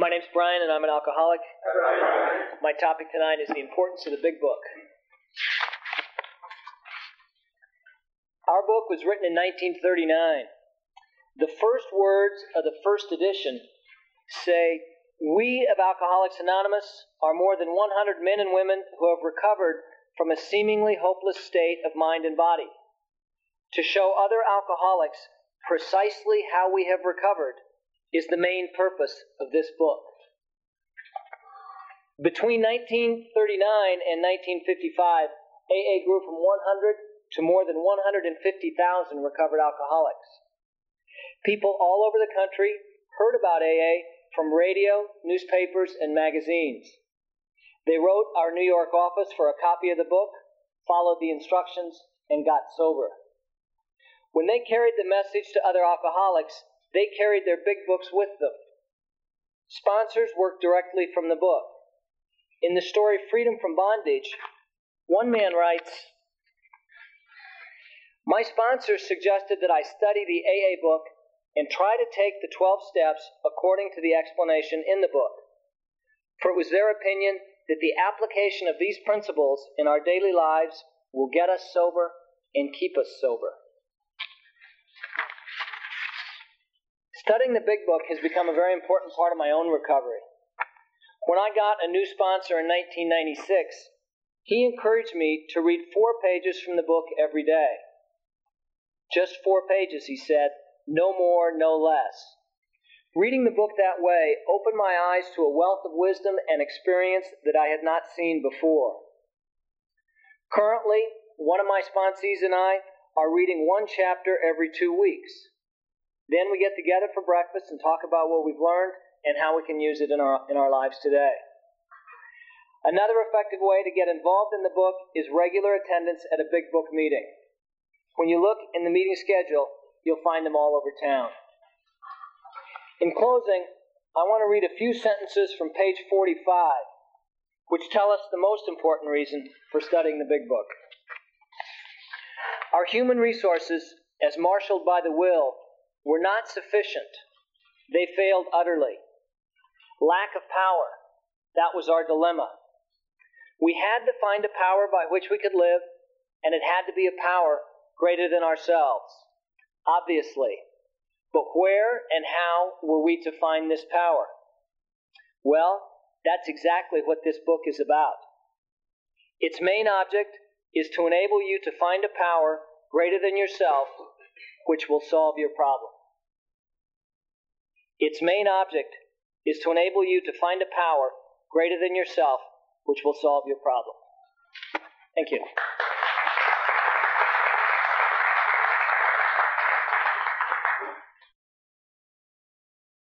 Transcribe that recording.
My name's Brian, and I'm an alcoholic. My topic tonight is the importance of the big book. Our book was written in 1939. The first words of the first edition say, We of Alcoholics Anonymous are more than 100 men and women who have recovered from a seemingly hopeless state of mind and body. To show other alcoholics precisely how we have recovered is the main purpose of this book. Between 1939 and 1955, AA grew from 100 to more than 150,000 recovered alcoholics. People all over the country heard about AA from radio, newspapers, and magazines. They wrote our New York office for a copy of the book, followed the instructions, and got sober. When they carried the message to other alcoholics, they carried their big books with them. Sponsors worked directly from the book. In the story Freedom from Bondage, one man writes My sponsors suggested that I study the AA book and try to take the 12 steps according to the explanation in the book. For it was their opinion that the application of these principles in our daily lives will get us sober and keep us sober. Studying the big book has become a very important part of my own recovery. When I got a new sponsor in 1996, he encouraged me to read four pages from the book every day. Just four pages, he said, no more, no less. Reading the book that way opened my eyes to a wealth of wisdom and experience that I had not seen before. Currently, one of my sponsees and I are reading one chapter every two weeks. Then we get together for breakfast and talk about what we've learned and how we can use it in our, in our lives today. Another effective way to get involved in the book is regular attendance at a big book meeting. When you look in the meeting schedule, you'll find them all over town. In closing, I want to read a few sentences from page 45, which tell us the most important reason for studying the big book. Our human resources, as marshaled by the will, were not sufficient. They failed utterly. Lack of power. That was our dilemma. We had to find a power by which we could live, and it had to be a power greater than ourselves. Obviously. But where and how were we to find this power? Well, that's exactly what this book is about. Its main object is to enable you to find a power greater than yourself which will solve your problem. Its main object is to enable you to find a power greater than yourself which will solve your problem. Thank you.